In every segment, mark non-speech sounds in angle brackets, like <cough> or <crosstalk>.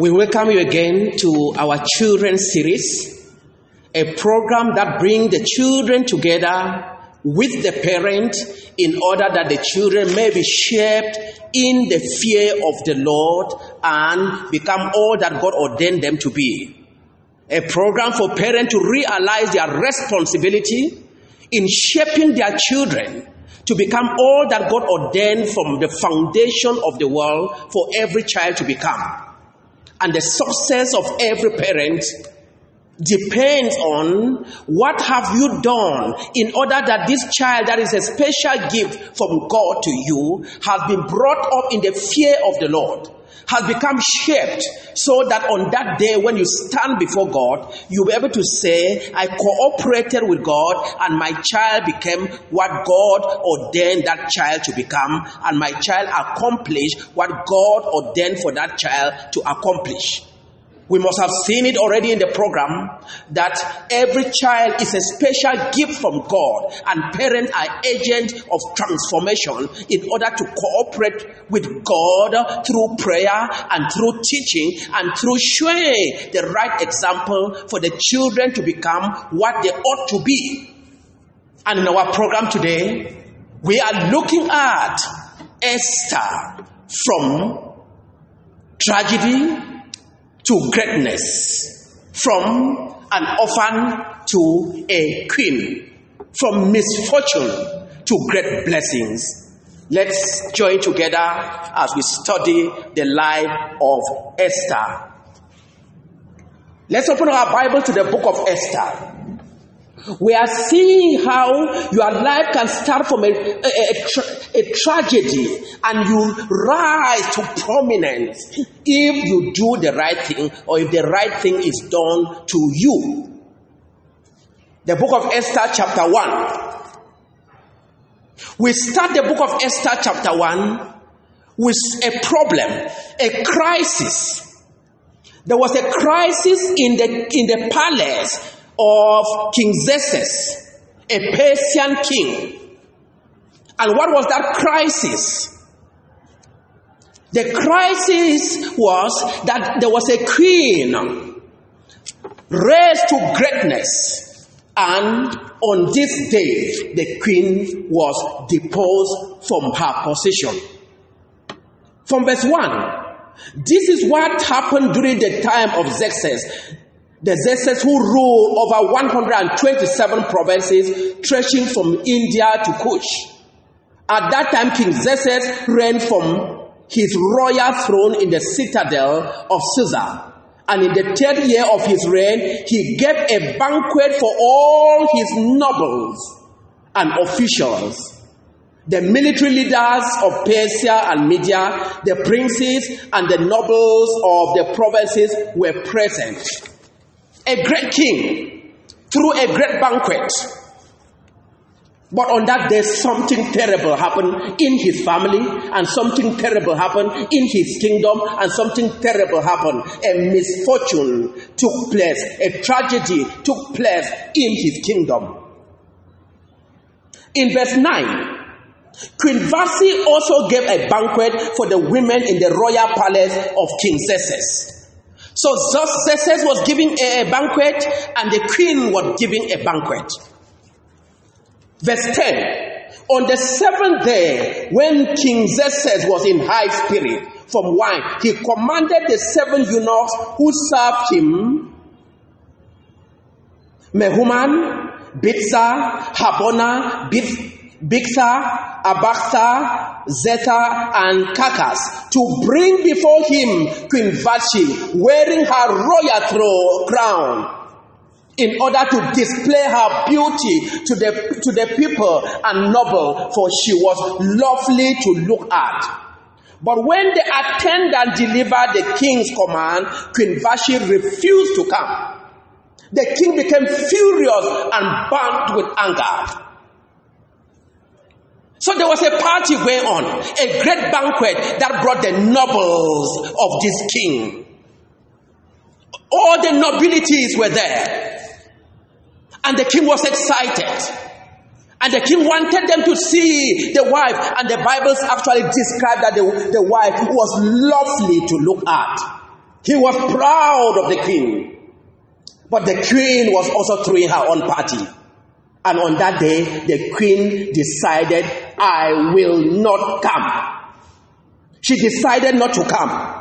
We welcome you again to our children's series, a program that brings the children together with the parent in order that the children may be shaped in the fear of the Lord and become all that God ordained them to be. A program for parents to realize their responsibility in shaping their children to become all that God ordained from the foundation of the world for every child to become. And the success of every parent depends on what have you done in order that this child that is a special gift from God to you has been brought up in the fear of the Lord has become shaped so that on that day when you stand before God, you'll be able to say, I cooperated with God and my child became what God ordained that child to become, and my child accomplished what God ordained for that child to accomplish. We must have seen it already in the program that every child is a special gift from God, and parents are agents of transformation in order to cooperate with God through prayer and through teaching and through showing the right example for the children to become what they ought to be. And in our program today, we are looking at Esther from tragedy to greatness, from an orphan to a queen, from misfortune to great blessings. Let's join together as we study the life of Esther. Let's open our Bible to the book of Esther. We are seeing how your life can start from a, a, a, a, tragedy and you rise to prominence if you do the right thing or if the right thing is done to you. The book of Esther, chapter 1. We start the book of Esther, chapter 1, with a problem, a crisis. There was a crisis in the, in the palace of King Xerxes, a Persian king. And what was that crisis? The crisis was that there was a queen raised to greatness, and on this day, the queen was deposed from her position. From verse 1, this is what happened during the time of Xerxes. The Xerxes who ruled over 127 provinces, stretching from India to Cush. At that time, King Xerxes reigned from his royal throne in the citadel of Susa. And in the third year of his reign, he gave a banquet for all his nobles and officials, the military leaders of Persia and Media, the princes and the nobles of the provinces were present a great king through a great banquet. But on that day, something terrible happened in his family, and something terrible happened in his kingdom, and something terrible happened. A misfortune took place, a tragedy took place in his kingdom. In verse 9, Queen Vashti also gave a banquet for the women in the royal palace of King Xerxes. So Xerxes was giving a banquet and the queen was giving a banquet. Verse 10 On the seventh day, when King Xerxes was in high spirit from wine, he commanded the seven eunuchs who served him Mehuman, Biztha, Harbona, Bigtha, Abagtha, Zethar, and Karkas to bring before him Queen Vashti wearing her royal crown in order to display her beauty to the, to the people and noble, for she was lovely to look at. But when the attendant delivered the king's command, Queen Vashti refused to come. The king became furious and burnt with anger. So there was a party going on, a great banquet that brought the nobles of this king. All the nobilities were there. And the king was excited. And the king wanted them to see the wife. And the Bibles actually describe that the, the wife was lovely to look at. He was proud of the queen. But the queen was also throwing her own party. And on that day, the queen decided, I will not come. She decided not to come.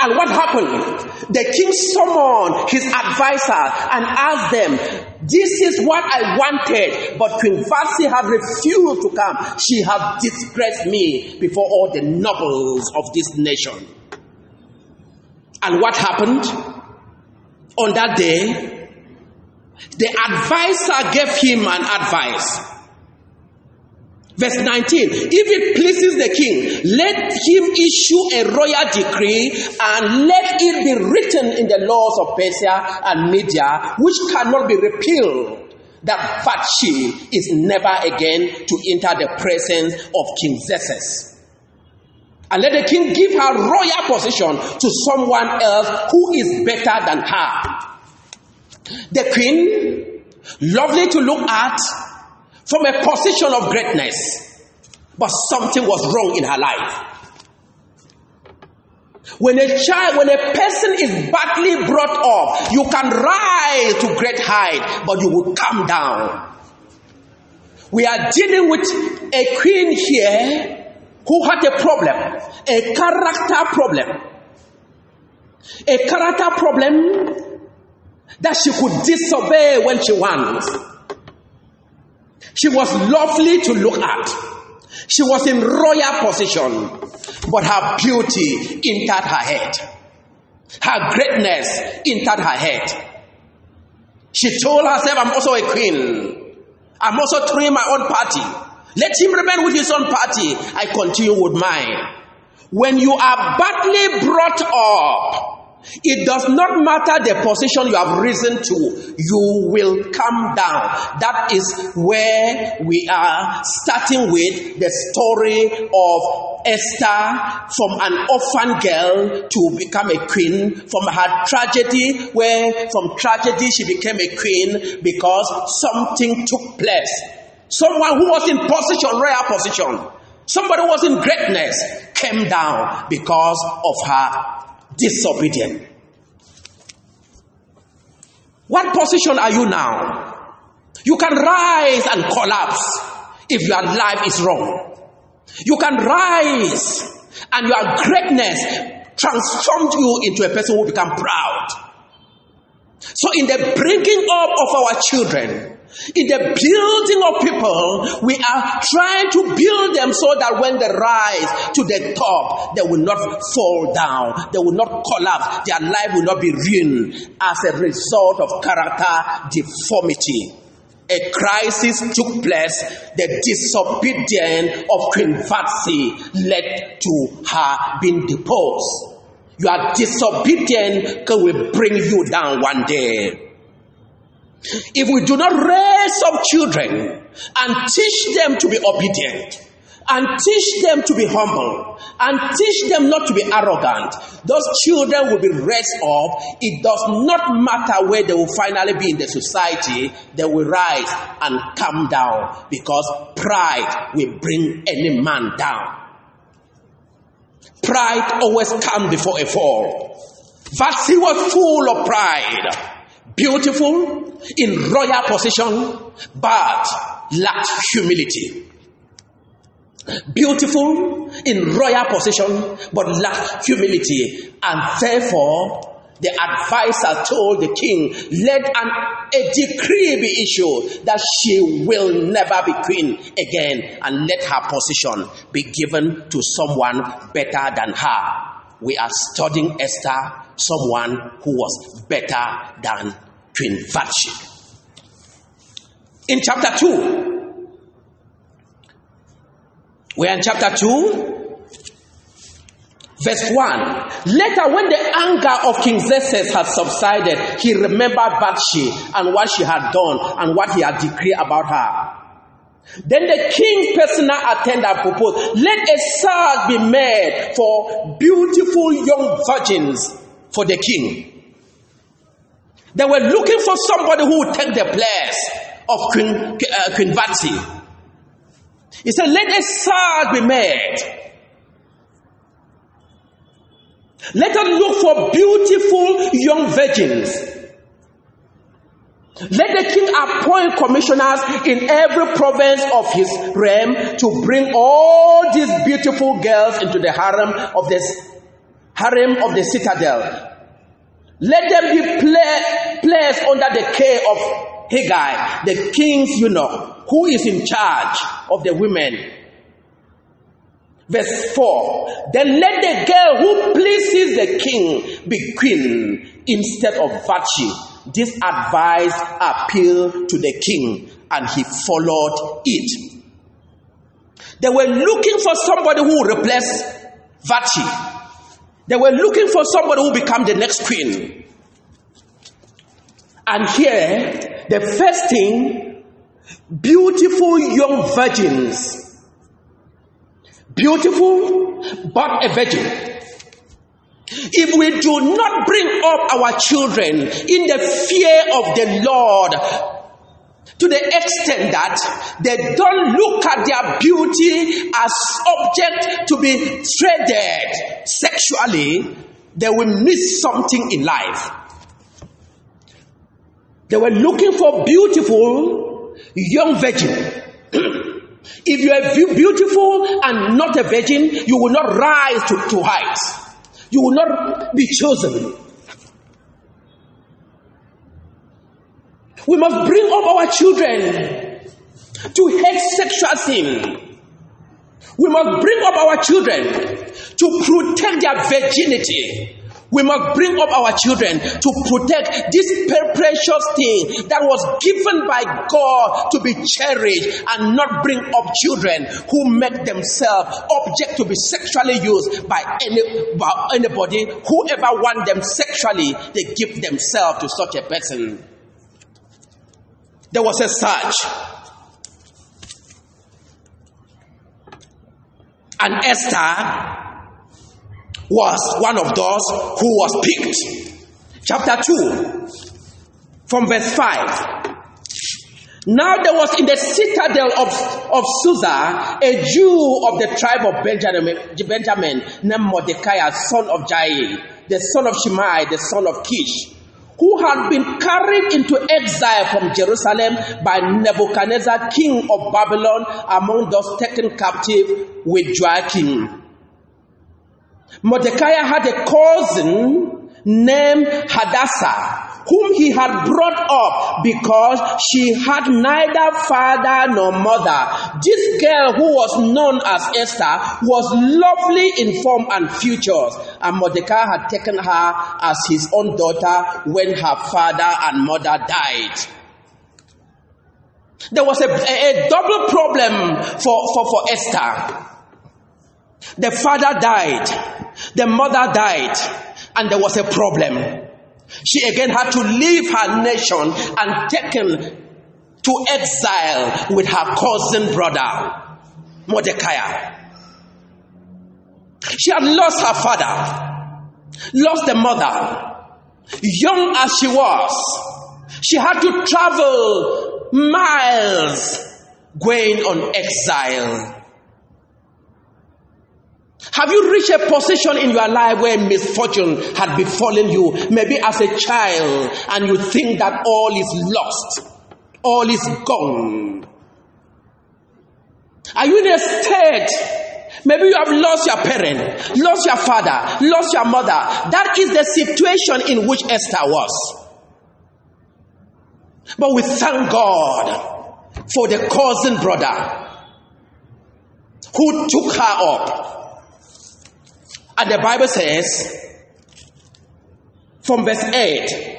And what happened? The king summoned his advisor and asked them, This is what I wanted, but Queen Vashti had refused to come. She has disgraced me before all the nobles of this nation. And what happened? On that day, the advisor gave him an advice. Verse 19 If it pleases the king, let him issue a royal decree and let it be written in the laws of Persia and Media, which cannot be repealed, that Vashti is never again to enter the presence of King Xerxes. And let the king give her royal position to someone else who is better than her. The queen, lovely to look at, from a position of greatness, but something was wrong in her life. When a child, when a person is badly brought up, you can rise to great height, but you will come down. We are dealing with a queen here who had a problem, a character problem. A character problem that she could disobey when she wants she was lovely to look at. She was in royal position, but her beauty entered her head. Her greatness entered her head. She told herself, I'm also a queen. I'm also throwing my own party. Let him remain with his own party. I continue with mine. When you are badly brought up, it does not matter the position you have risen to, you will come down. That is where we are starting with the story of Esther from an orphan girl to become a queen, from her tragedy, where from tragedy she became a queen because something took place. Someone who was in position, rare position, somebody who was in greatness came down because of her disobedient. What position are you now? You can rise and collapse if your life is wrong. You can rise and your greatness transformed you into a person who become proud. So in the bringing up of our children, in the building of people, we are trying to build them so that when they rise to the top, they will not fall down, they will not collapse, their life will not be ruined as a result of character deformity. A crisis took place. The disobedience of Queen Vashti led to her being deposed. Your disobedience will bring you down one day. If we do not raise up children and teach them to be obedient, and teach them to be humble, and teach them not to be arrogant, those children will be raised up. It does not matter where they will finally be in the society, they will rise and come down because pride will bring any man down. Pride always comes before a fall. Vashti was full of pride beautiful, in royal position, but lacked humility. Beautiful, in royal position, but lacked humility. And therefore, the advisor told the king, let an, a decree be issued that she will never be queen again, and let her position be given to someone better than her. We are studying Esther, someone who was better than Queen Vashti. In chapter 2, we're in chapter 2, verse 1. Later, when the anger of King Xerxes had subsided, he remembered Vashti and what she had done and what he had decreed about her. Then the king's personal attendant proposed, let a search be made for beautiful young virgins for the king. They were looking for somebody who would take the place of Queen, uh, Queen Vashti. He said, let a search be made Let us look for beautiful young virgins. Let the king appoint commissioners in every province of his realm to bring all these beautiful girls into the harem of the harem of the citadel. Let them be play, placed under the care of Hegai, the king's eunuch, who is in charge of the women. Verse 4 Then let the girl who pleases the king be queen instead of Vashti. This advice appealed to the king, and he followed it. They were looking for somebody who would replace Vashti. They were looking for somebody who become the next queen. And here, the first thing, beautiful young virgins. Beautiful, but a virgin. If we do not bring up our children in the fear of the Lord, to the extent that they don't look at their beauty as object to be traded sexually, they will miss something in life. They were looking for beautiful young virgin. <clears throat> if you are beautiful and not a virgin, you will not rise to, to heights. You will not be chosen. We must bring up our children to hate sexual sin. We must bring up our children to protect their virginity. We must bring up our children to protect this precious thing that was given by God to be cherished and not bring up children who make themselves object to be sexually used by, any, by anybody. Whoever want them sexually, they give themselves to such a person. There was a search. And Esther was one of those who was picked. Chapter 2, from verse 5. Now there was in the citadel of, of Susa a Jew of the tribe of Benjamin, Benjamin named Mordecai, son of Jair, the son of Shimei, the son of Kish, who had been carried into exile from Jerusalem by Nebuchadnezzar, king of Babylon, among those taken captive with Joachim. Mordecai had a cousin named Hadassah, whom he had brought up because she had neither father nor mother. This girl, who was known as Esther, was lovely in form and features, and Mordecai had taken her as his own daughter when her father and mother died. There was a, a, a double problem for, for, for Esther. The father died, the mother died, and there was a problem. She again had to leave her nation and taken to exile with her cousin brother, Mordecai. She had lost her father, lost the mother. Young as she was, she had to travel miles going on exile. Have you reached a position in your life where misfortune had befallen you, maybe as a child, and you think that all is lost, all is gone? Are you in a state? Maybe you have lost your parent, lost your father, lost your mother. That is the situation in which Esther was. But we thank God for the cousin brother who took her up and the Bible says, from verse 8,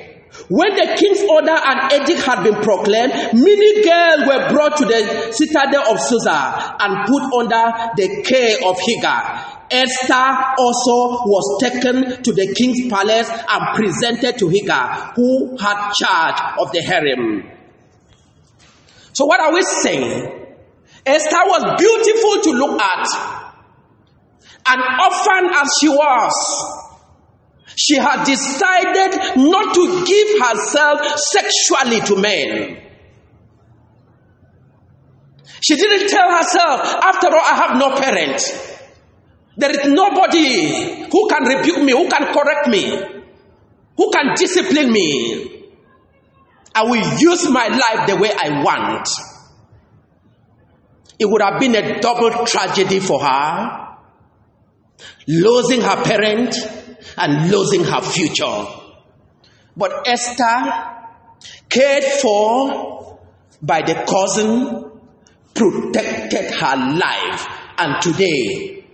when the king's order and edict had been proclaimed, many girls were brought to the citadel of Susa and put under the care of Hegai. Esther also was taken to the king's palace and presented to Hegai, who had charge of the harem. So, what are we saying? Esther was beautiful to look at. And orphan as she was, she had decided not to give herself sexually to men. She didn't tell herself, after all, I have no parent. There is nobody who can rebuke me, who can correct me, who can discipline me. I will use my life the way I want. It would have been a double tragedy for her, losing her parent and losing her future. But Esther, cared for by the cousin, protected her life. And today,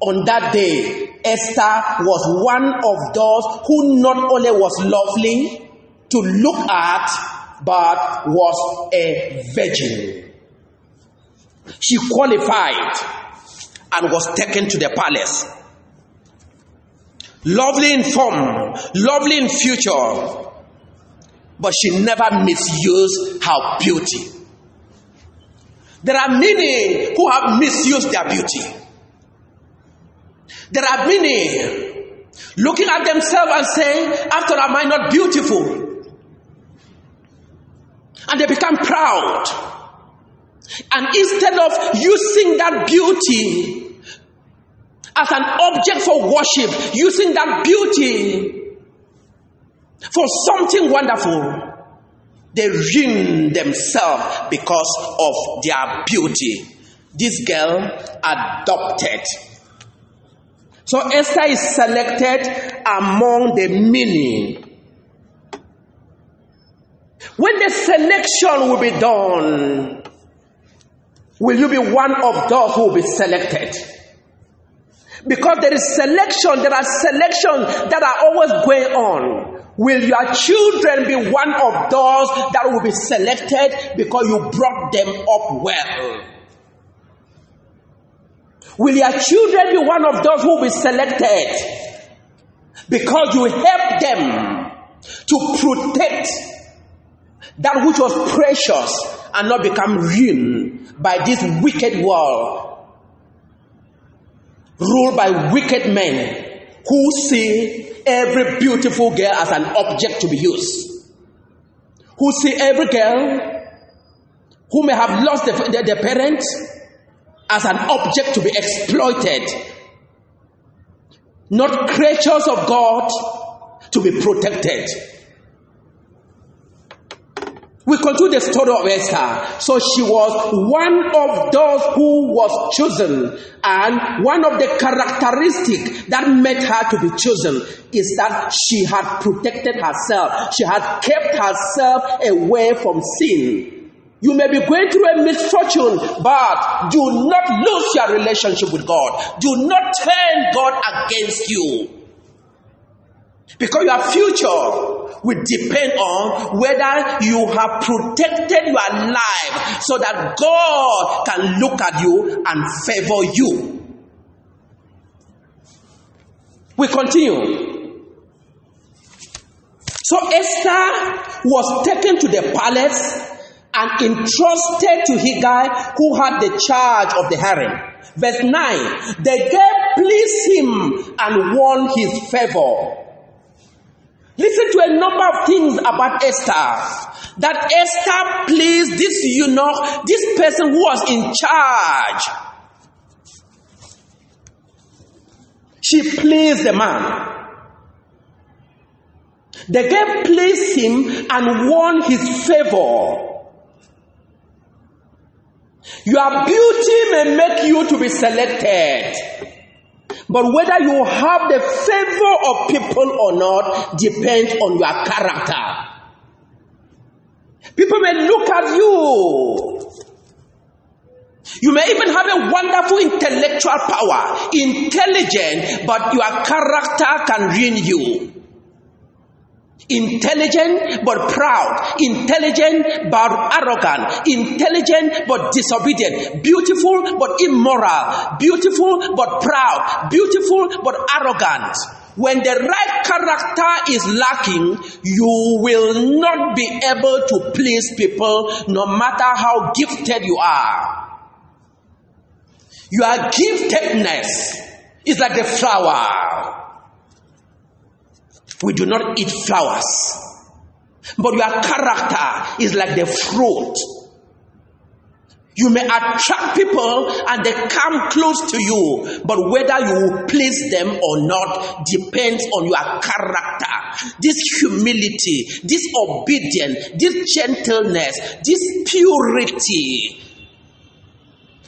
on that day, Esther was one of those who not only was lovely to look at, but was a virgin. She qualified and was taken to the palace. Lovely in form, lovely in future, but she never misused her beauty. There are many who have misused their beauty. There are many looking at themselves and saying, After am I not beautiful? And they become proud. And instead of using that beauty as an object for worship, using that beauty for something wonderful, they ruin themselves because of their beauty. This girl adopted. So Esther is selected among the many. When the selection will be done, will you be one of those who will be selected? Because there is selection, there are selections that are always going on. Will your children be one of those that will be selected because you brought them up well? Will your children be one of those who will be selected because you help them to protect that which was precious and not become ruined by this wicked world ruled by wicked men who see every beautiful girl as an object to be used, who see every girl who may have lost their, the, the parent as an object to be exploited, not creatures of God to be protected. We continue the story of Esther. So she was one of those who was chosen. And one of the characteristics that made her to be chosen is that she had protected herself. She had kept herself away from sin. You may be going through a misfortune, but do not lose your relationship with God. Do not turn God against you. Because your future will depend on whether you have protected your life so that God can look at you and favor you. We continue. So Esther was taken to the palace and entrusted to Hegai, who had the charge of the harem. Verse 9 The girl pleased him and won his favor. Listen to a number of things about Esther. That Esther pleased this you know, this person who was in charge. She pleased the man. The girl pleased him and won his favor. Your beauty may make you to be selected. But whether you have the favor of people or not depends on your character. People may look at you. You may even have a wonderful intellectual power, intelligent, but your character can ruin you. Intelligent but proud, intelligent but arrogant, intelligent but disobedient, beautiful but immoral, beautiful but proud, beautiful but arrogant. When the right character is lacking, you will not be able to please people no matter how gifted you are. Your giftedness is like the flower we do not eat flowers. But your character is like the fruit. You may attract people and they come close to you, but whether you please them or not depends on your character. This humility, this obedience, this gentleness, this purity,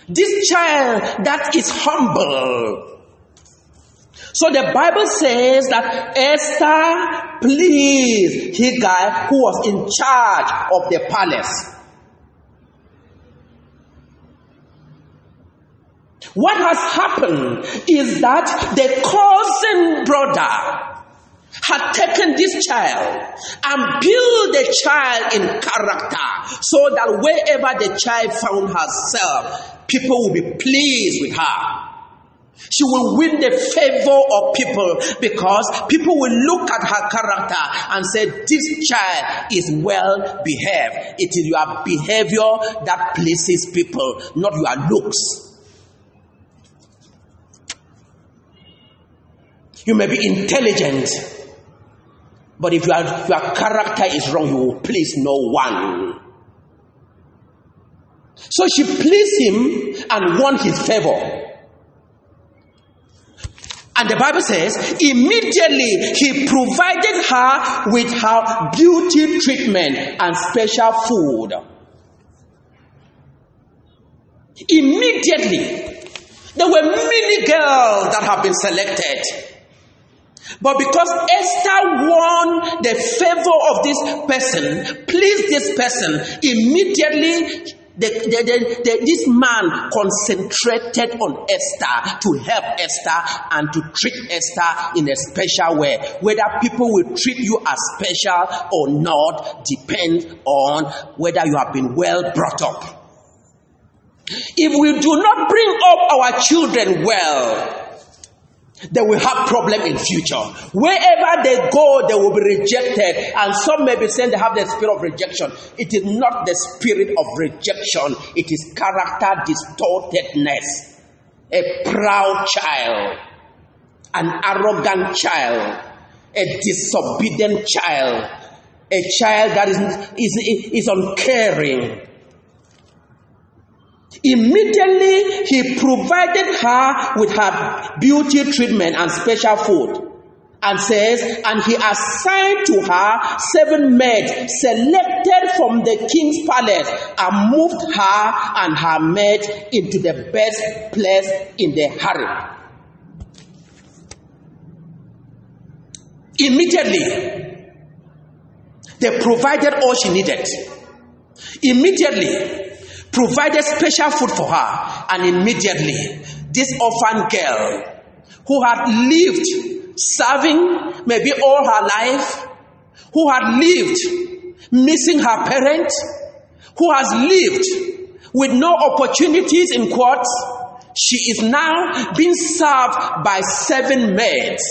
this child that is humble. So the Bible says that Esther pleased Hegai, who was in charge of the palace. What has happened is that the cousin brother had taken this child and built the child in character so that wherever the child found herself, people will be pleased with her. She will win the favor of people because people will look at her character and say, This child is well behaved. It is your behavior that pleases people, not your looks. You may be intelligent, but if your, your character is wrong, you will please no one. So she pleased him and won his favor. And the Bible says, immediately he provided her with her beauty treatment and special food. Immediately, there were many girls that have been selected. But because Esther won the favor of this person, pleased this person, immediately the, the, the, this man concentrated on Esther to help Esther and to treat Esther in a special way. Whether people will treat you as special or not depends on whether you have been well brought up. If we do not bring up our children well, they will have problem in future. Wherever they go, they will be rejected. And some may be saying they have the spirit of rejection. It is not the spirit of rejection. It is character distortedness. A proud child, an arrogant child, a disobedient child, a child that is, is, is uncaring Immediately, he provided her with her beauty treatment and special food. And says, and he assigned to her seven maids selected from the king's palace and moved her and her maid into the best place in the harem. Immediately, they provided all she needed. Immediately, provided special food for her, and immediately this orphan girl who had lived serving maybe all her life, who had lived missing her parent, who has lived with no opportunities in court, she is now being served by seven maids.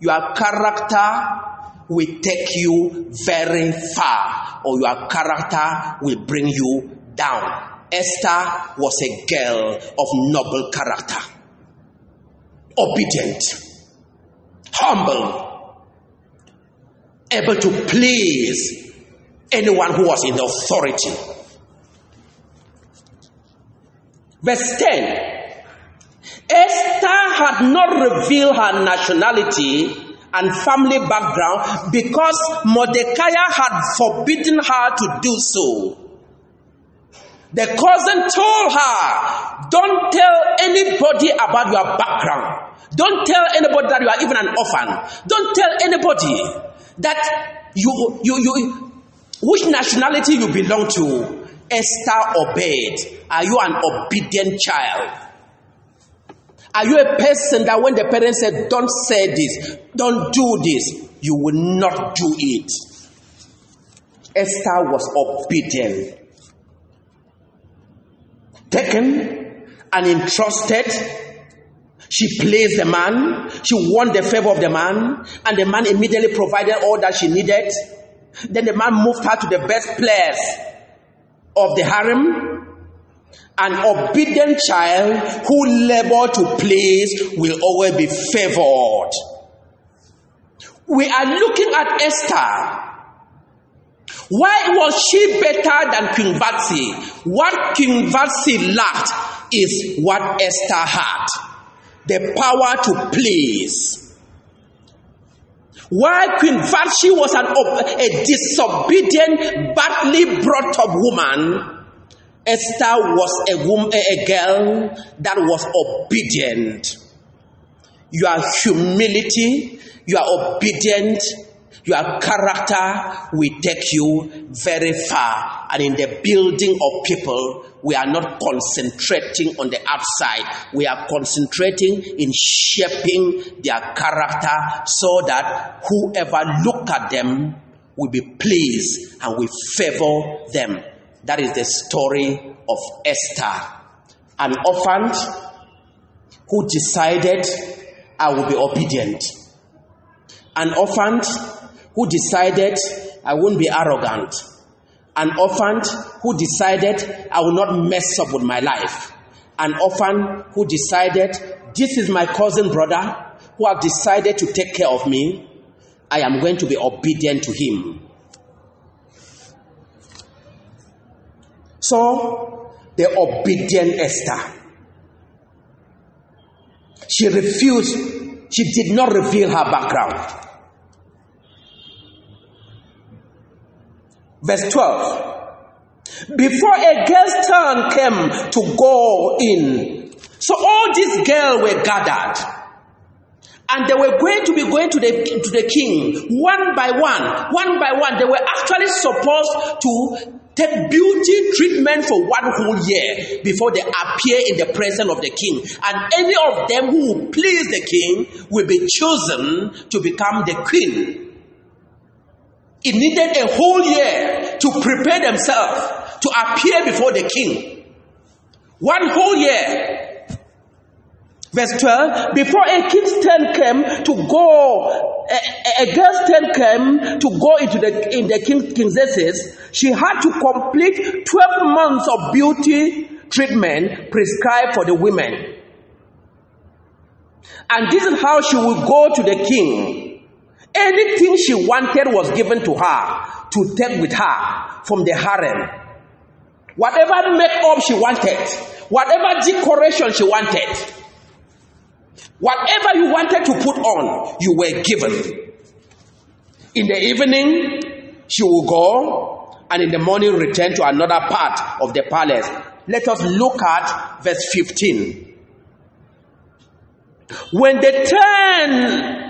Your character will take you very far, or your character will bring you down. Esther was a girl of noble character, obedient, humble, able to please anyone who was in authority. Verse 10 Esther had not revealed her nationality and family background because Mordecai had forbidden her to do so. The cousin told her, Don't tell anybody about your background. Don't tell anybody that you are even an orphan. Don't tell anybody that you, you, you, which nationality you belong to. Esther obeyed. Are you an obedient child? Are you a person that when the parents said, Don't say this, don't do this, you will not do it? Esther was obedient taken and entrusted. She pleased the man, she won the favor of the man, and the man immediately provided all that she needed. Then the man moved her to the best place of the harem. An obedient child who labor to please will always be favored. We are looking at Esther Why was she better than Queen Vashti? What Queen Vashti lacked is what Esther had the power to please. Why Queen Vashti was an, a disobedient, badly brought up woman, Esther was a woman, a girl that was obedient. Your humility, your obedient, your character will take you very far. And in the building of people, we are not concentrating on the outside. We are concentrating in shaping their character so that whoever look at them will be pleased and will favor them. That is the story of Esther, an orphan who decided I will be obedient. An orphan who decided I won't be arrogant. An orphan who decided I will not mess up with my life. An orphan who decided this is my cousin brother who have decided to take care of me. I am going to be obedient to him. So, the obedient Esther. She refused, she did not reveal her background. Verse 12. Before a girl's turn came to go in, so all these girls were gathered. And they were going to be going to the, to the king one by one, one by one. They were actually supposed to take beauty treatment for one whole year before they appear in the presence of the king. And any of them who please the king will be chosen to become the queen. It needed a whole year to prepare themselves to appear before the king. One whole year. Verse 12 Before a king's turn came to go, a, a girl's turn came to go into the in the king, King Xerxes, she had to complete 12 months of beauty treatment prescribed for the women. And this is how she would go to the king Anything she wanted was given to her to take with her from the harem. Whatever makeup she wanted, whatever decoration she wanted, whatever you wanted to put on, you were given. In the evening, she will go, and in the morning, return to another part of the palace. Let us look at verse 15. When the turn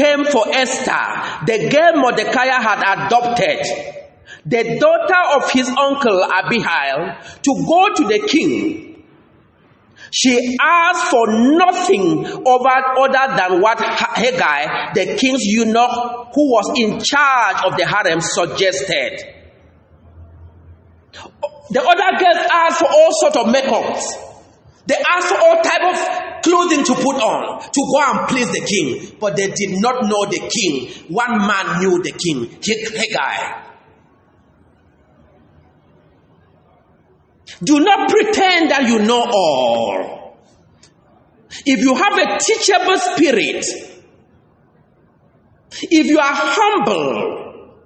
came for Esther, the girl Mordecai had adopted, the daughter of his uncle Abihail, to go to the king. She asked for nothing over, other than what Hegai, the king's eunuch who was in charge of the harem, suggested. The other girls asked for all sorts of makeups. They asked for all type of clothing to put on to go and please the king, but they did not know the king. One man knew the king, Hegai. Do not pretend that you know all. If you have a teachable spirit, if you are humble,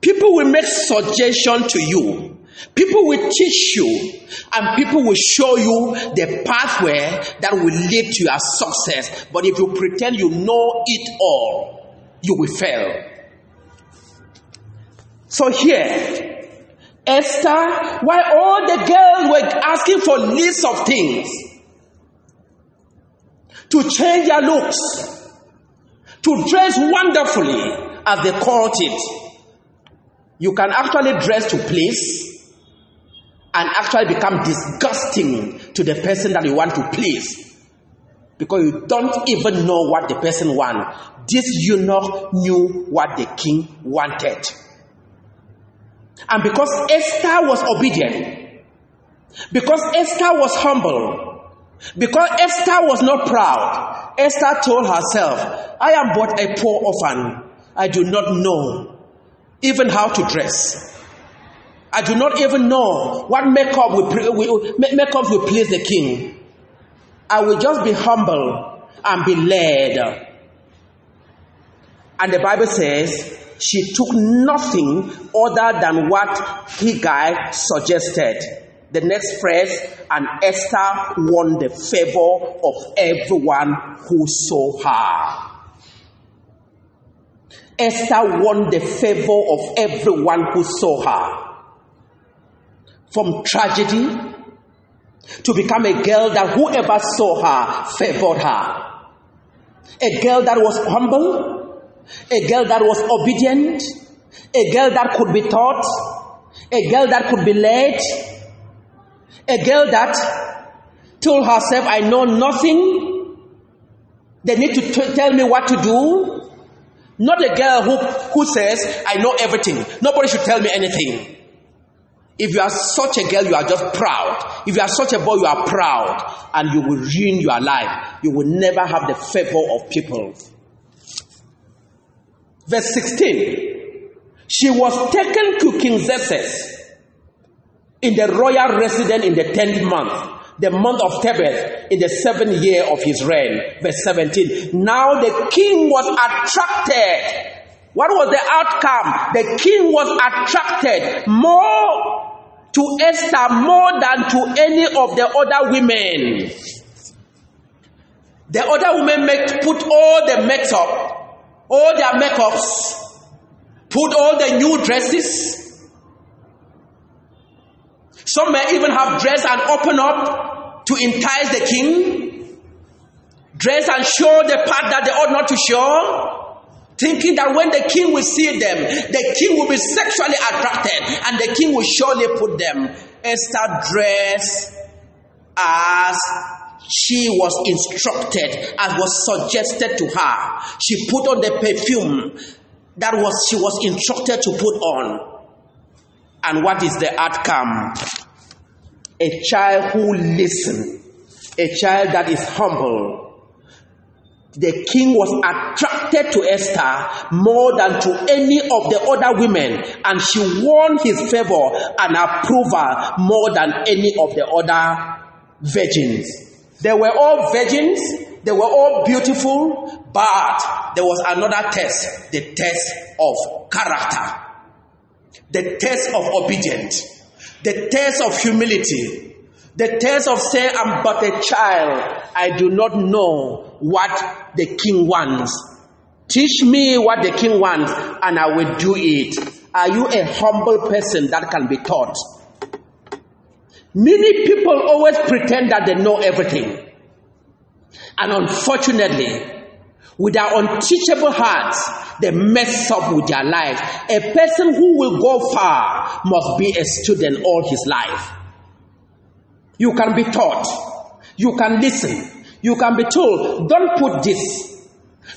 people will make suggestion to you. People will teach you and people will show you the pathway that will lead to your success. But if you pretend you know it all, you will fail. So here, Esther, while all the girls were asking for lists of things to change their looks, to dress wonderfully as they called it, you can actually dress to please and actually become disgusting to the person that you want to please because you don't even know what the person wants. This eunuch knew what the king wanted. And because Esther was obedient, because Esther was humble, because Esther was not proud, Esther told herself, I am but a poor orphan. I do not know even how to dress. I do not even know what makeup will, will, makeup will please the king. I will just be humble and be led. And the Bible says, she took nothing other than what Hegai suggested. The next phrase, and Esther won the favor of everyone who saw her. Esther won the favor of everyone who saw her. From tragedy to become a girl that whoever saw her favored her. A girl that was humble, a girl that was obedient, a girl that could be taught, a girl that could be led, a girl that told herself, I know nothing. They need to t- tell me what to do. Not a girl who, who says, I know everything. Nobody should tell me anything. If you are such a girl, you are just proud. If you are such a boy, you are proud. And you will ruin your life. You will never have the favor of people. Verse 16. She was taken to King Xerxes in the royal residence in the tenth month the month of Tebeth in the seventh year of his reign. Verse 17. Now the king was attracted. What was the outcome? The king was attracted more to Esther more than to any of the other women. The other women make, put all the makeup, all their makeups, put all the new dresses, some may even have dress and open up to entice the king. Dress and show the part that they ought not to show. Thinking that when the king will see them, the king will be sexually attracted and the king will surely put them. Esther dressed as she was instructed, as was suggested to her. She put on the perfume that was she was instructed to put on. And what is the outcome? A child who listens, a child that is humble. The king was attracted to Esther more than to any of the other women, and she won his favor and approval more than any of the other virgins. They were all virgins, they were all beautiful, but there was another test the test of character. The test of obedience, the test of humility, the test of saying, I'm but a child, I do not know what the king wants. Teach me what the king wants, and I will do it. Are you a humble person that can be taught? Many people always pretend that they know everything. And unfortunately, with their unteachable hearts, they mess up with their life. A person who will go far must be a student all his life. You can be taught, you can listen, you can be told, don't put this,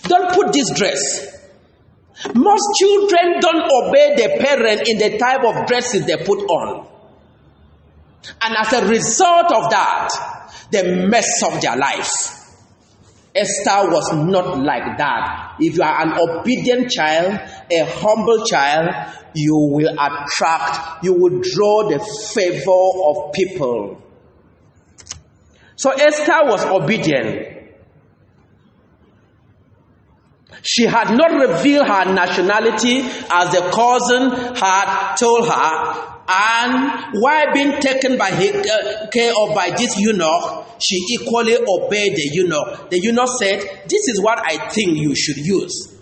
don't put this dress. Most children don't obey their parent in the type of dresses they put on. And as a result of that, they mess up their lives. Esther was not like that. If you are an obedient child, a humble child, you will attract, you will draw the favor of people. So Esther was obedient. She had not revealed her nationality as the cousin had told her, and while being taken by uh, care of by this eunuch, she equally obeyed the eunuch. The eunuch said, This is what I think you should use.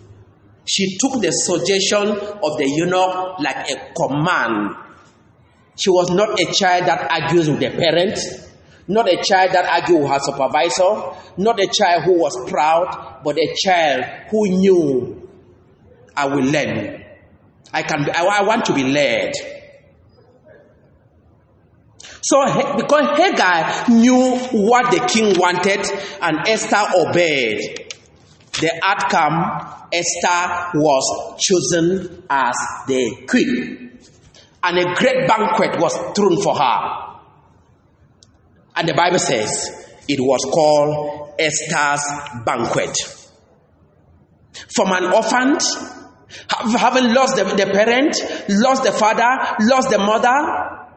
She took the suggestion of the eunuch like a command. She was not a child that argues with the parent, not a child that argued with her supervisor, not a child who was proud, but a child who knew, I will learn. I can. I, I want to be led. So, because Hegai knew what the king wanted and Esther obeyed, the outcome, Esther was chosen as the queen. And a great banquet was thrown for her. And the Bible says it was called Esther's banquet. From an orphan, having lost the, the parent, lost the father, lost the mother,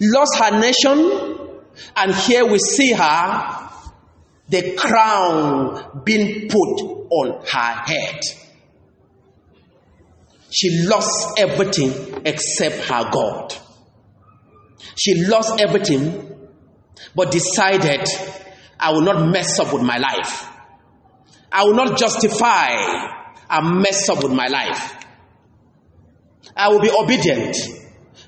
lost her nation, and here we see her, the crown being put on her head. she lost everything except her God. She lost everything, but decided, I will not mess up with my life. I will not justify and mess up with my life. I will be obedient.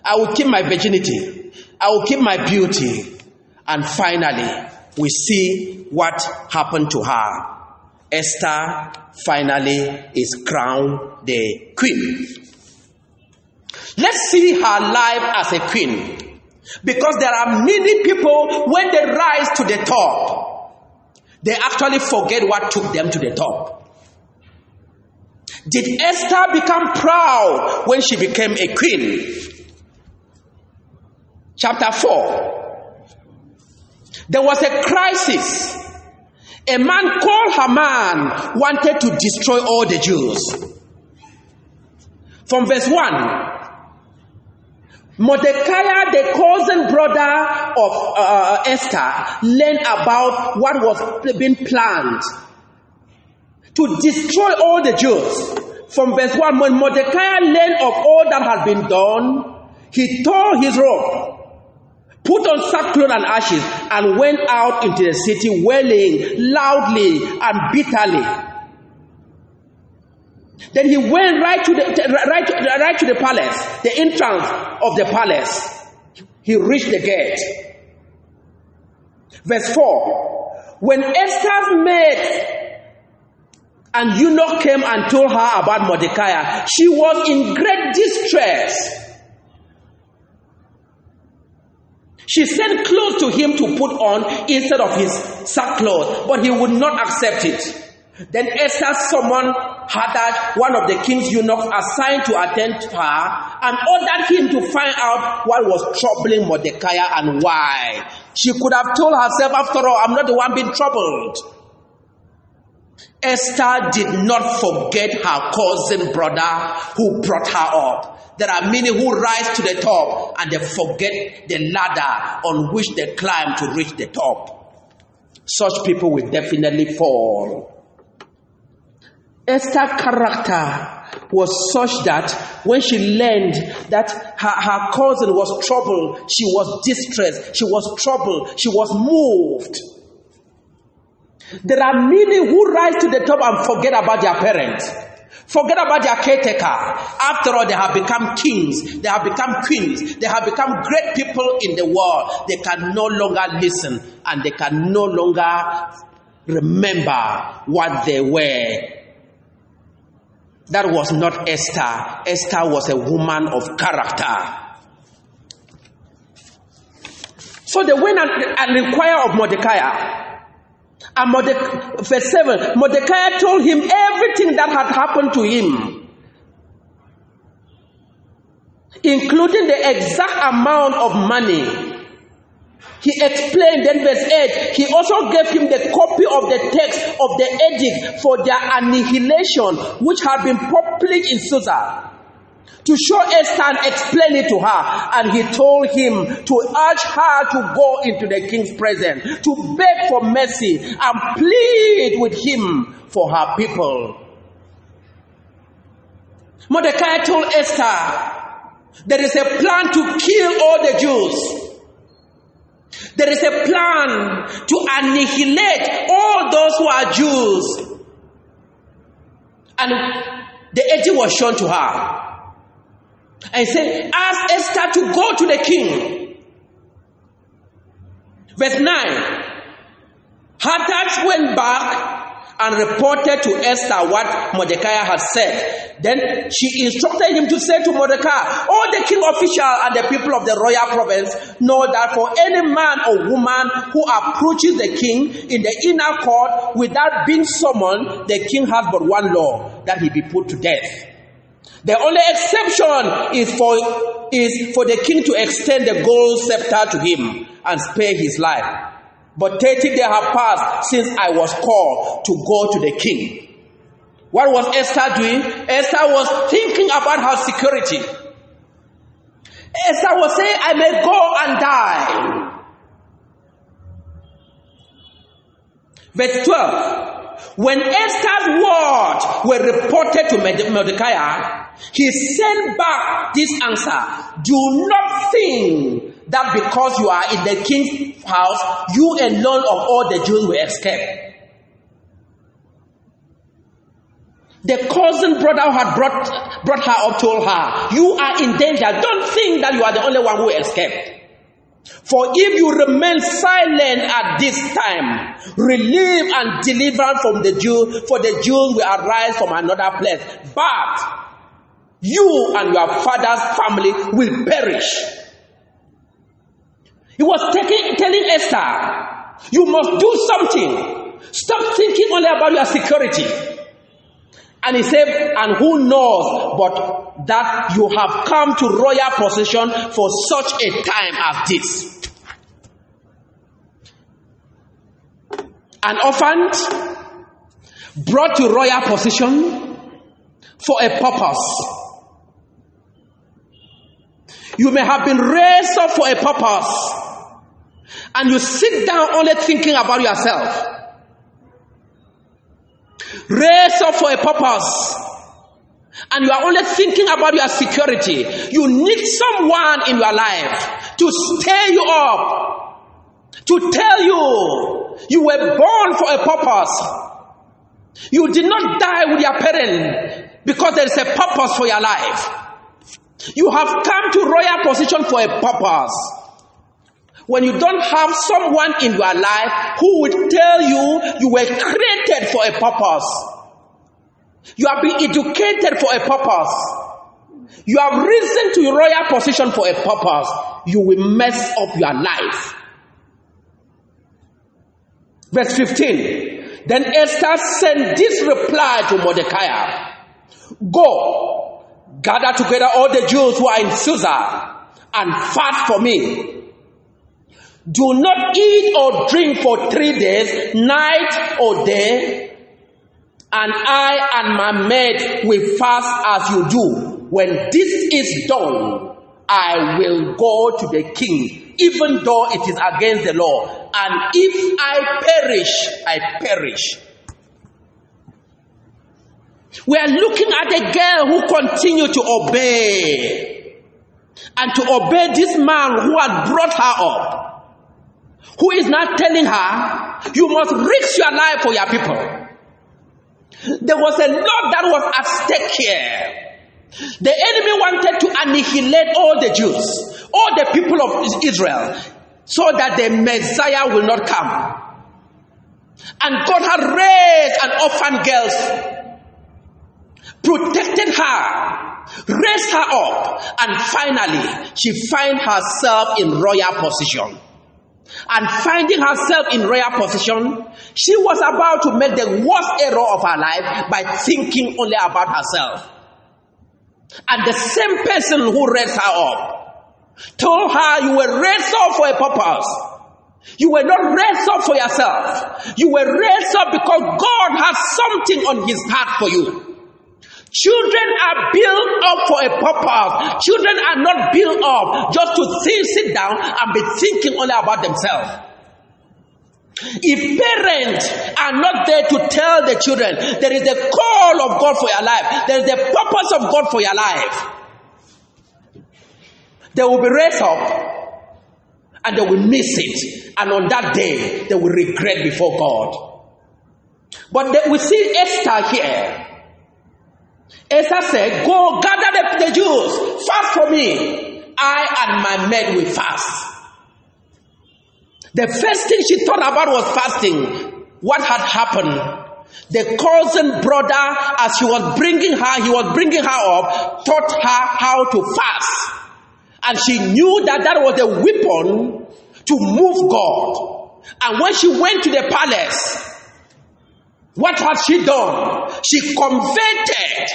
I will keep my virginity. I will keep my beauty. And finally, we see what happened to her. Esther finally is crowned the queen. Let's see her life as a queen. Because there are many people, when they rise to the top, they actually forget what took them to the top. Did Esther become proud when she became a queen? Chapter 4. There was a crisis. A man called Haman wanted to destroy all the Jews. From verse 1, Mordecai, the cousin brother of uh, Esther, learned about what was being planned to destroy all the Jews. From verse 1, when Mordecai learned of all that had been done, he tore his robe, put on sackcloth and ashes, and went out into the city wailing loudly and bitterly. Then he went right to the right, right to the palace, the entrance of the palace. He reached the gate. Verse 4. When Esther's maid and eunuch came and told her about Mordecai. She was in great distress. She sent clothes to him to put on instead of his sackcloth, but he would not accept it. Then Esther summoned Hathach, one of the king's eunuchs assigned to attend her, and ordered him to find out what was troubling Mordecai and why. She could have told herself, after all, I'm not the one being troubled. Esther did not forget her cousin brother who brought her up. There are many who rise to the top and they forget the ladder on which they climb to reach the top. Such people will definitely fall. Esther's character was such that when she learned that her, her cousin was troubled, she was distressed, she was troubled, she was moved. There are many who rise to the top and forget about their parents. Forget about their caretaker. After all, they have become kings. They have become queens. They have become great people in the world. They can no longer listen and they can no longer remember what they were. That was not Esther. Esther was a woman of character. So they went and, and inquired of Mordecai. And Mordecai, verse 7 Mordecai told him everything that had happened to him, including the exact amount of money. He explained, then verse 8, he also gave him the copy of the text of the edict for their annihilation, which had been published in Susa to show Esther and explain it to her. And he told him to urge her to go into the king's presence, to beg for mercy and plead with him for her people. Mordecai told Esther, there is a plan to kill all the Jews. There is a plan to annihilate all those who are Jews. And the edict was shown to her. And said, Ask Esther to go to the king. Verse 9 Hathach went back and reported to Esther what Mordecai had said. Then she instructed him to say to Mordecai, All the king official and the people of the royal province know that for any man or woman who approaches the king in the inner court without being summoned, the king has but one law that he be put to death. The only exception is for, is for the king to extend the gold scepter to him and spare his life. But 30 days have passed since I was called to go to the king. What was Esther doing? Esther was thinking about her security. Esther was saying, I may go and die. Verse 12. When Esther's words were reported to Mordecai, He sent back this answer Do not think that because you are in the king's house, you alone of all the Jews will escape. The cousin brother had brought, brought her up told her, You are in danger. Don't think that you are the only one who escaped. For if you remain silent at this time, relief and deliverance from the Jews, for the Jews will arise from another place. But you and your father's family will perish. He was taking, telling Esther, you must do something. Stop thinking only about your security. And he said, and who knows but that you have come to royal position for such a time as this. An orphan brought to royal position for a purpose. You may have been raised up for a purpose, and you sit down only thinking about yourself Raise up for a purpose and you are only thinking about your security, you need someone in your life to stay you up, to tell you you were born for a purpose. You did not die with your parent because there is a purpose for your life. You have come to royal position for a purpose. When you don't have someone in your life who will tell you you were created for a purpose, you have been educated for a purpose, you have risen to a royal position for a purpose, you will mess up your life. Verse 15 Then Esther sent this reply to Mordecai. Go, gather together all the Jews who are in Susa and fast for me do not eat or drink for three days, night or day, and I and my maid will fast as you do. When this is done, I will go to the king, even though it is against the law. And if I perish, I perish. We are looking at a girl who continued to obey and to obey this man who had brought her up who is not telling her, you must risk your life for your people. There was a lot that was at stake here. The enemy wanted to annihilate all the Jews, all the people of Israel, so that the Messiah will not come. And God had raised an orphan girl, protected her, raised her up, and finally she find herself in royal position and finding herself in rare position, she was about to make the worst error of her life by thinking only about herself. And the same person who raised her up told her, You were raised up for a purpose. You were not raised up for yourself. You were raised up because God has something on His heart for you. Children are built up for a purpose. Children are not built up just to think, sit down and be thinking only about themselves. If parents are not there to tell the children there is a call of God for your life, there is a purpose of God for your life, they will be raised up and they will miss it. And on that day, they will regret before God. But we see Esther here Esther said, Go gather the, the Jews, fast for me. I and my men will fast. The first thing she thought about was fasting. What had happened? The cousin brother, as he was bringing her, he was bringing her up, taught her how to fast. And she knew that that was a weapon to move God. And when she went to the palace, what had she done? She converted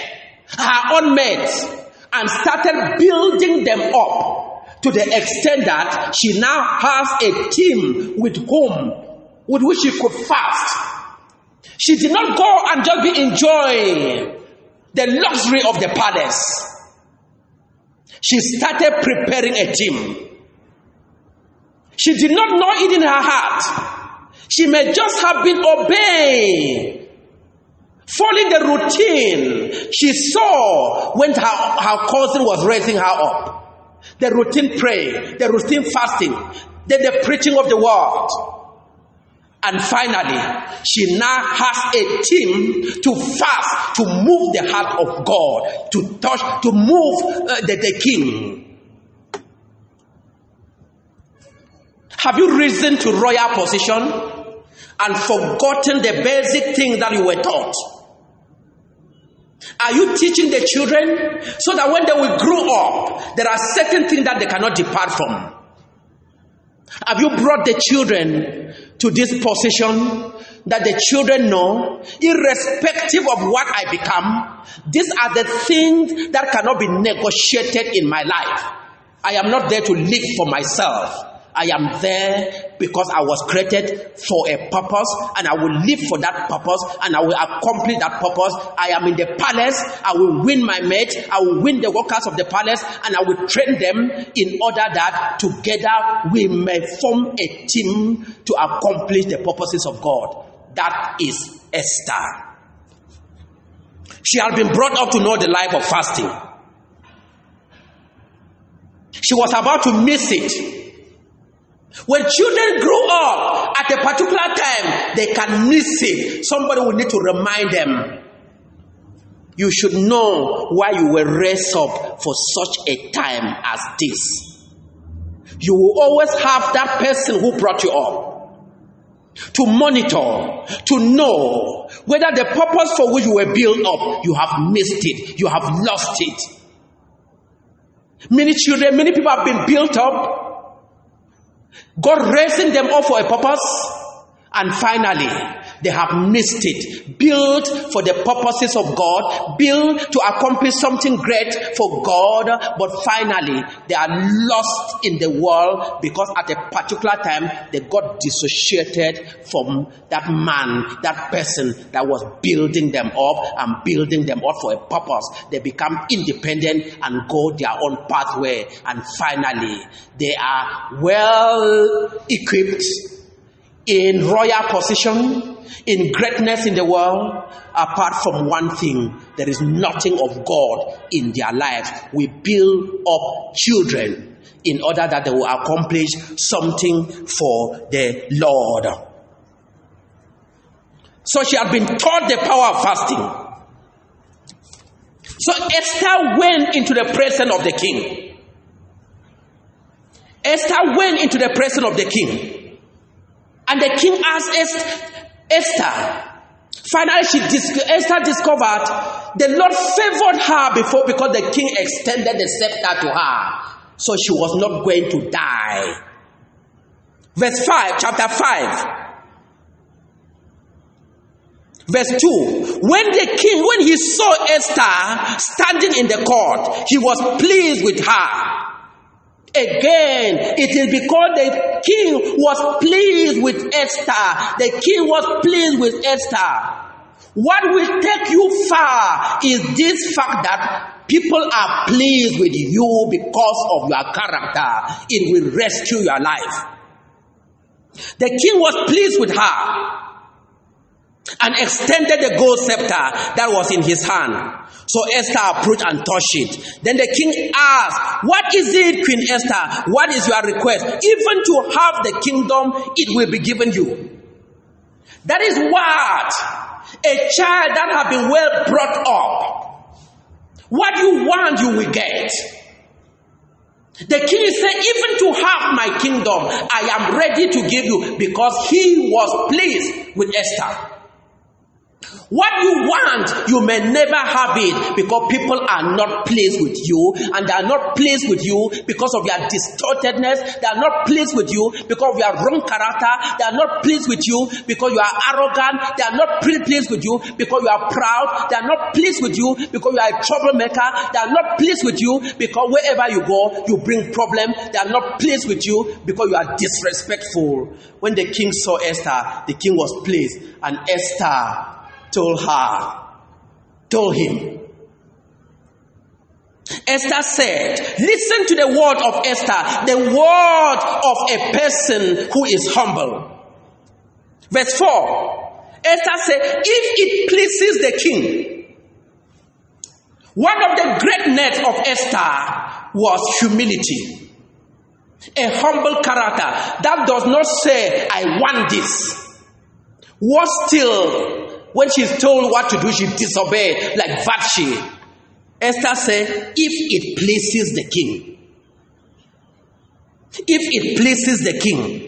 her own mates and started building them up to the extent that she now has a team with whom with which she could fast. She did not go and just be enjoying the luxury of the palace. She started preparing a team. She did not know it in her heart. She may just have been obeying following the routine she saw when her, her cousin was raising her up. The routine prayer, the routine fasting, then the preaching of the word. And finally, she now has a team to fast, to move the heart of God, to touch, to move uh, the, the king. Have you risen to royal position and forgotten the basic things that you were taught? Are you teaching the children so that when they will grow up, there are certain things that they cannot depart from? Have you brought the children to this position that the children know, irrespective of what I become, these are the things that cannot be negotiated in my life. I am not there to live for myself. I am there because I was created for a purpose and I will live for that purpose and I will accomplish that purpose. I am in the palace. I will win my mate. I will win the workers of the palace and I will train them in order that together we may form a team to accomplish the purposes of God. That is Esther. She had been brought up to know the life of fasting. She was about to miss it when children grow up at a particular time, they can miss it. Somebody will need to remind them. You should know why you were raised up for such a time as this. You will always have that person who brought you up to monitor, to know whether the purpose for which you were built up, you have missed it, you have lost it. Many children, many people have been built up God raising them up for a purpose, and finally, they have missed it. Built for the purposes of God, built to accomplish something great for God, but finally, they are lost in the world because at a particular time they got dissociated from that man, that person that was building them up and building them up for a purpose. They become independent and go their own pathway, and finally, they are well equipped in royal position, in greatness in the world, apart from one thing, there is nothing of God in their lives. We build up children in order that they will accomplish something for the Lord. So she had been taught the power of fasting. So Esther went into the presence of the king. Esther went into the presence of the king. And the king asked Esther. Finally, she Esther discovered the Lord favored her before because the king extended the scepter to her. So she was not going to die. Verse 5, chapter 5. Verse 2 When the king, when he saw Esther standing in the court, he was pleased with her. Again, it is because the king was pleased with Esther. The king was pleased with Esther. What will take you far is this fact that people are pleased with you because of your character. It will rescue your life. The king was pleased with her and extended the gold scepter that was in his hand. So Esther approached and touched it. Then the king asked, What is it, Queen Esther? What is your request? Even to have the kingdom, it will be given you. That is what a child that has been well brought up, what you want, you will get. The king said, Even to have my kingdom, I am ready to give you because he was pleased with Esther. What you want, you may never have it because people are not pleased with you and they are not pleased with you because of your distortedness. They are not pleased with you because of your wrong character. They are not pleased with you because you are arrogant. They are not pleased with you because you are proud. They are not pleased with you because you are a troublemaker. They are not pleased with you because wherever you go, you bring problem. They are not pleased with you because you are disrespectful. When the king saw Esther, the king was pleased and Esther told her, told him. Esther said, Listen to the word of Esther, the word of a person who is humble. Verse 4 Esther said, if it pleases the king, one of the greatness of Esther was humility. A humble character that does not say, I want this. was still, when she's told what to do, she disobey like Vashti. Esther said, if it pleases the king, if it pleases the king,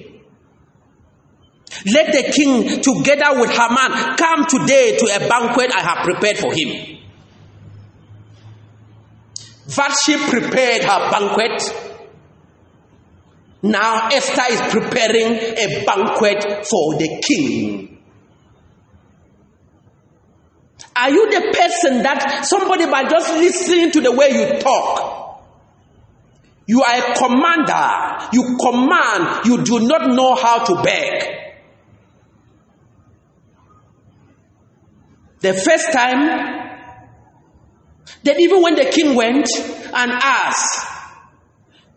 let the king, together with Haman, come today to a banquet I have prepared for him. Vashti prepared her banquet. Now Esther is preparing a banquet for the king. Are you the person that somebody by just listening to the way you talk? You are a commander. You command. You do not know how to beg. The first time, then even when the king went and asked,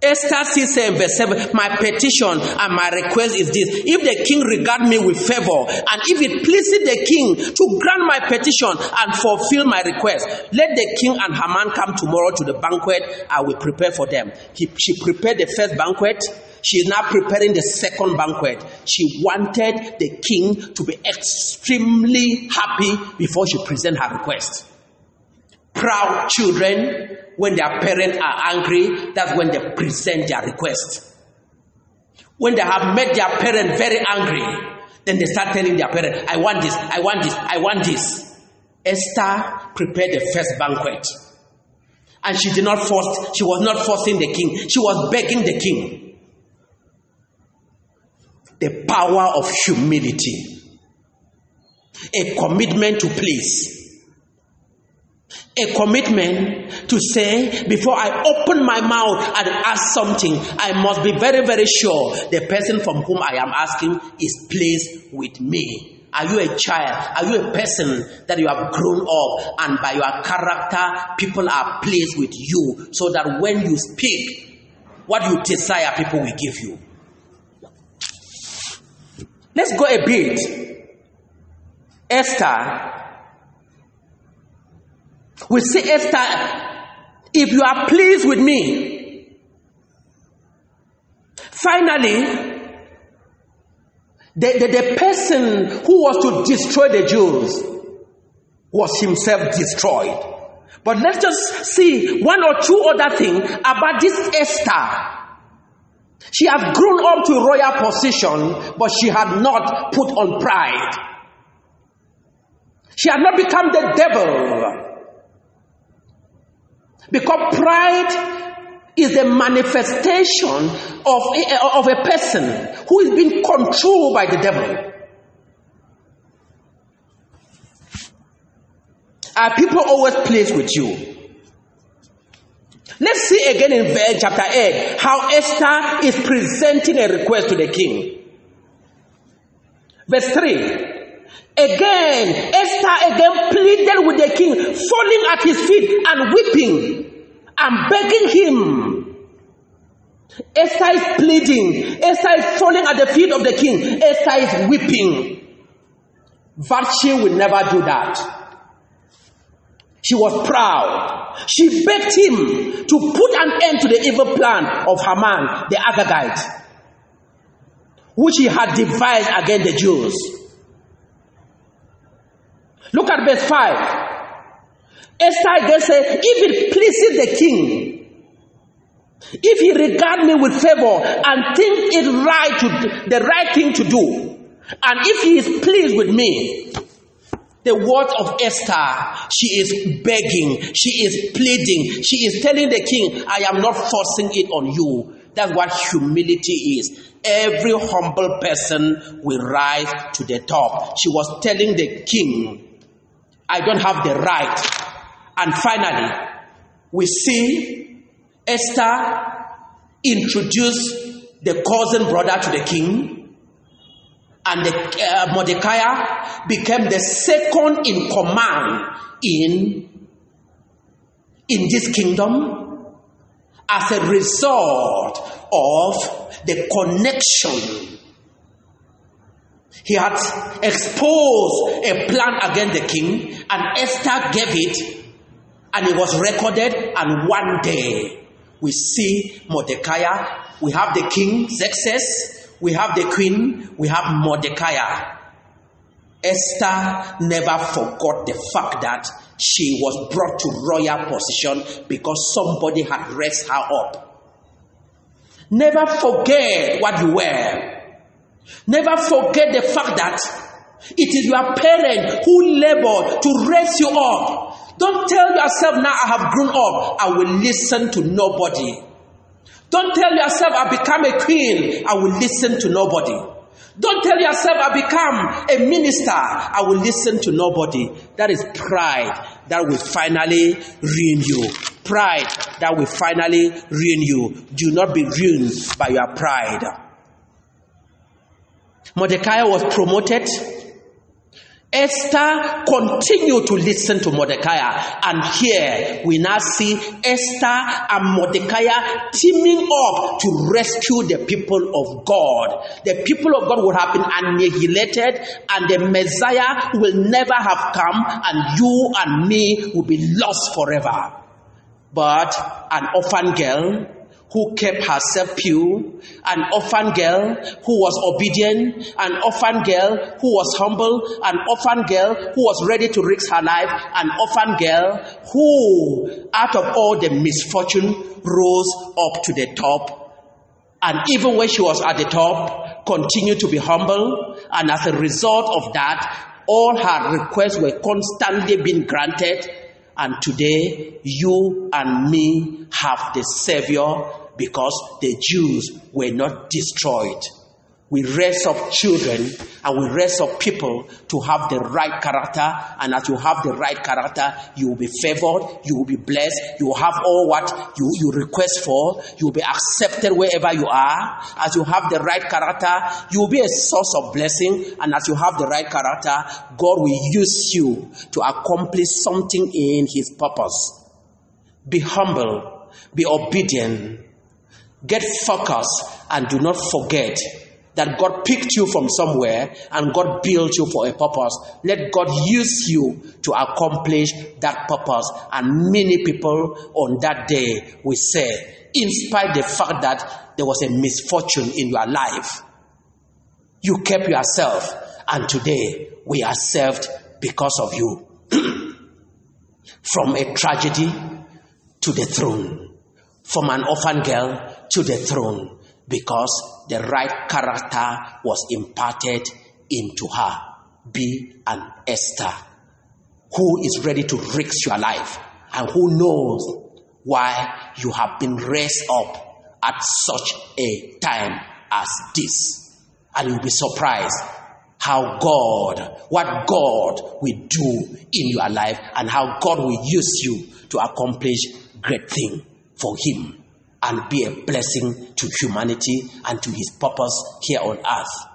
Esther 6 in verse 7, my petition and my request is this. If the king regard me with favor, and if it pleases the king to grant my petition and fulfill my request, let the king and Haman come tomorrow to the banquet I will prepare for them. He, she prepared the first banquet. She is now preparing the second banquet. She wanted the king to be extremely happy before she present her request. Proud children, when their parents are angry, that's when they present their request. When they have made their parent very angry, then they start telling their parent, I want this, I want this, I want this. Esther prepared the first banquet. And she did not force, she was not forcing the king, she was begging the king. The power of humility, a commitment to please a commitment to say, before I open my mouth and ask something, I must be very, very sure the person from whom I am asking is pleased with me. Are you a child? Are you a person that you have grown up and by your character, people are pleased with you so that when you speak, what you desire, people will give you? Let's go a bit. Esther we see Esther, if you are pleased with me, finally, the, the, the person who was to destroy the Jews was himself destroyed. But let's just see one or two other things about this Esther. She has grown up to royal position, but she had not put on pride. She had not become the devil. Because pride is the manifestation of a, of a person who is being controlled by the devil. Are people always pleased with you? Let's see again in verse chapter 8 how Esther is presenting a request to the king. Verse 3 Again, Esther again pleaded with the king, falling at his feet and weeping and begging him. Esther is pleading. Esther is falling at the feet of the king. Esther is weeping. Vashti will never do that. She was proud. She begged him to put an end to the evil plan of Haman, the Agagite, which he had devised against the Jews. Look at verse 5. Esther then said, If it pleases the king, if he regard me with favor and think it right to the right thing to do, and if he is pleased with me, the words of Esther, she is begging, she is pleading, she is telling the king, I am not forcing it on you. That's what humility is. Every humble person will rise to the top. She was telling the king, I don't have the right. And finally, we see Esther introduce the cousin brother to the king, and the, uh, Mordecai became the second in command in, in this kingdom as a result of the connection He had exposed a plan against the king, and Esther gave it, and it was recorded. And one day, we see Mordecai. We have the king Xerxes. We have the queen. We have Mordecai. Esther never forgot the fact that she was brought to royal position because somebody had raised her up. Never forget what you were. Never forget the fact that it is your parent who labored to raise you up. Don't tell yourself now I have grown up, I will listen to nobody. Don't tell yourself I become a queen, I will listen to nobody. Don't tell yourself I become a minister, I will listen to nobody. That is pride that will finally ruin you. Pride that will finally ruin you. Do not be ruined by your pride. Mordecai was promoted Esther continued to listen to Mordecai, and here we now see Esther and Mordecai teaming up to rescue the people of God. The people of God would have been annihilated, and the Messiah will never have come, and you and me will be lost forever. But an orphan girl who kept herself pure, an orphan girl who was obedient, an orphan girl who was humble, an orphan girl who was ready to risk her life, an orphan girl who, out of all the misfortune, rose up to the top. And even when she was at the top, continued to be humble. And as a result of that, all her requests were constantly being granted and today, you and me have the Savior because the Jews were not destroyed. We raise up children and we raise up people to have the right character. And as you have the right character, you will be favored, you will be blessed, you will have all what you, you request for, you will be accepted wherever you are. As you have the right character, you will be a source of blessing. And as you have the right character, God will use you to accomplish something in His purpose. Be humble, be obedient, get focused, and do not forget that God picked you from somewhere and God built you for a purpose. Let God use you to accomplish that purpose. And many people on that day will say, in spite the fact that there was a misfortune in your life, you kept yourself, and today we are served because of you. <clears throat> from a tragedy to the throne, from an orphan girl to the throne because the right character was imparted into her. Be an Esther who is ready to risk your life and who knows why you have been raised up at such a time as this. And you'll be surprised how God, what God will do in your life and how God will use you to accomplish great things for Him and be a blessing to humanity and to his purpose here on earth.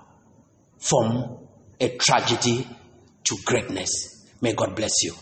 From a tragedy to greatness. May God bless you.